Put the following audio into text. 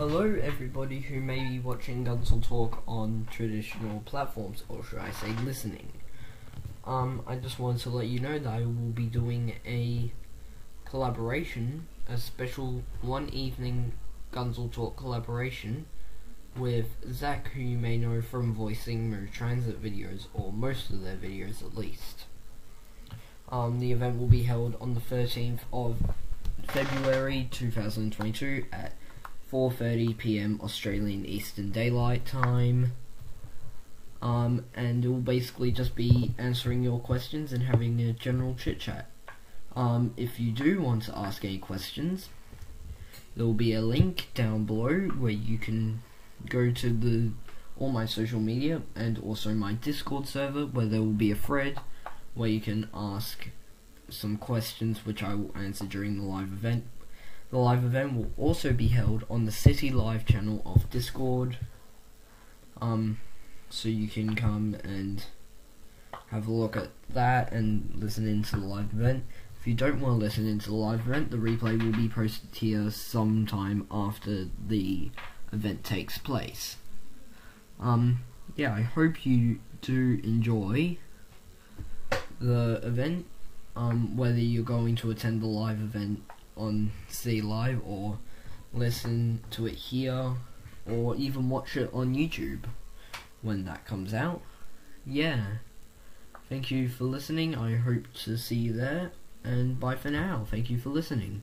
Hello, everybody who may be watching Gunsel Talk on traditional platforms, or should I say, listening. Um, I just wanted to let you know that I will be doing a collaboration, a special one evening Gunsel Talk collaboration with Zac, who you may know from voicing Moo Transit videos, or most of their videos at least. Um, the event will be held on the 13th of February 2022 at 4:30 p.m. Australian Eastern Daylight Time. Um, and it will basically just be answering your questions and having a general chit chat. Um, if you do want to ask any questions, there will be a link down below where you can go to the all my social media and also my Discord server where there will be a thread where you can ask some questions which I will answer during the live event. The live event will also be held on the City Live channel of Discord. Um, so you can come and have a look at that and listen into the live event. If you don't want to listen into the live event, the replay will be posted here sometime after the event takes place. Um, yeah, I hope you do enjoy the event, um, whether you're going to attend the live event on C Live or listen to it here or even watch it on YouTube when that comes out. Yeah. Thank you for listening. I hope to see you there. And bye for now. Thank you for listening.